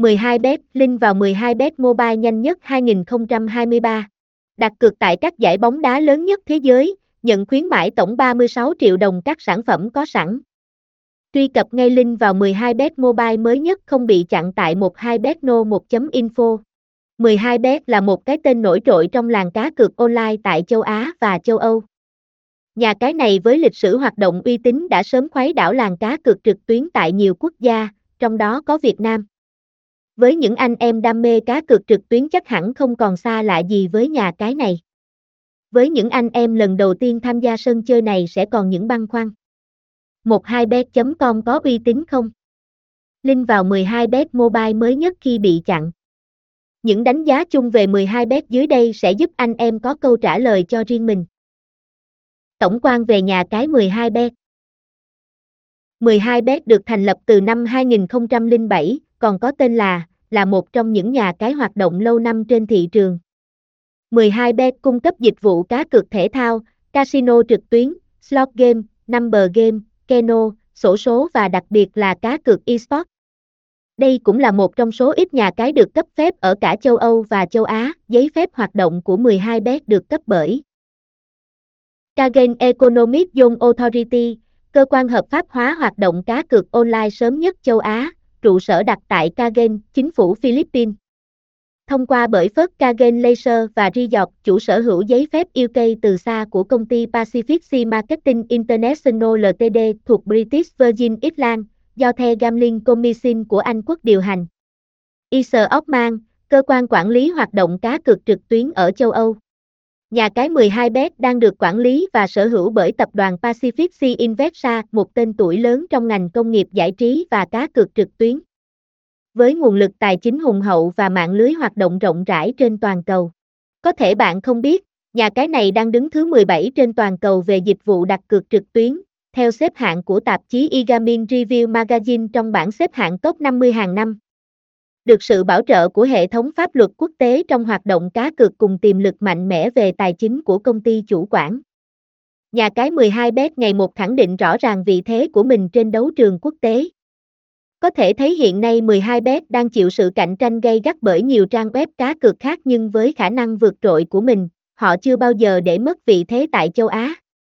12bet, link vào 12bet Mobile nhanh nhất 2023. Đặt cược tại các giải bóng đá lớn nhất thế giới, nhận khuyến mãi tổng 36 triệu đồng các sản phẩm có sẵn. Truy cập ngay link vào 12bet Mobile mới nhất không bị chặn tại 12betno1.info. 12bet là một cái tên nổi trội trong làng cá cược online tại châu Á và châu Âu. Nhà cái này với lịch sử hoạt động uy tín đã sớm khuấy đảo làng cá cược trực tuyến tại nhiều quốc gia, trong đó có Việt Nam. Với những anh em đam mê cá cược trực tuyến chắc hẳn không còn xa lạ gì với nhà cái này. Với những anh em lần đầu tiên tham gia sân chơi này sẽ còn những băn khoăn. 12bet.com có uy tín không? Link vào 12bet mobile mới nhất khi bị chặn. Những đánh giá chung về 12bet dưới đây sẽ giúp anh em có câu trả lời cho riêng mình. Tổng quan về nhà cái 12bet 12bet được thành lập từ năm 2007, còn có tên là, là một trong những nhà cái hoạt động lâu năm trên thị trường. 12bet cung cấp dịch vụ cá cược thể thao, casino trực tuyến, slot game, number game, keno, sổ số và đặc biệt là cá cược eSports. Đây cũng là một trong số ít nhà cái được cấp phép ở cả châu Âu và châu Á, giấy phép hoạt động của 12bet được cấp bởi Kagen Economic Zone Authority, cơ quan hợp pháp hóa hoạt động cá cược online sớm nhất châu Á, trụ sở đặt tại Kagen, chính phủ Philippines. Thông qua bởi Phớt Kagen Laser và Resort, chủ sở hữu giấy phép UK từ xa của công ty Pacific Sea Marketing International Ltd thuộc British Virgin Islands, do The Gambling Commission của Anh quốc điều hành. Isle Ockman, cơ quan quản lý hoạt động cá cược trực tuyến ở châu Âu. Nhà cái 12bet đang được quản lý và sở hữu bởi tập đoàn Pacific Sea Investa, một tên tuổi lớn trong ngành công nghiệp giải trí và cá cược trực tuyến. Với nguồn lực tài chính hùng hậu và mạng lưới hoạt động rộng rãi trên toàn cầu. Có thể bạn không biết, nhà cái này đang đứng thứ 17 trên toàn cầu về dịch vụ đặt cược trực tuyến, theo xếp hạng của tạp chí eGaming Review Magazine trong bảng xếp hạng top 50 hàng năm được sự bảo trợ của hệ thống pháp luật quốc tế trong hoạt động cá cược cùng tiềm lực mạnh mẽ về tài chính của công ty chủ quản. Nhà cái 12bet ngày một khẳng định rõ ràng vị thế của mình trên đấu trường quốc tế. Có thể thấy hiện nay 12bet đang chịu sự cạnh tranh gay gắt bởi nhiều trang web cá cược khác nhưng với khả năng vượt trội của mình, họ chưa bao giờ để mất vị thế tại châu Á.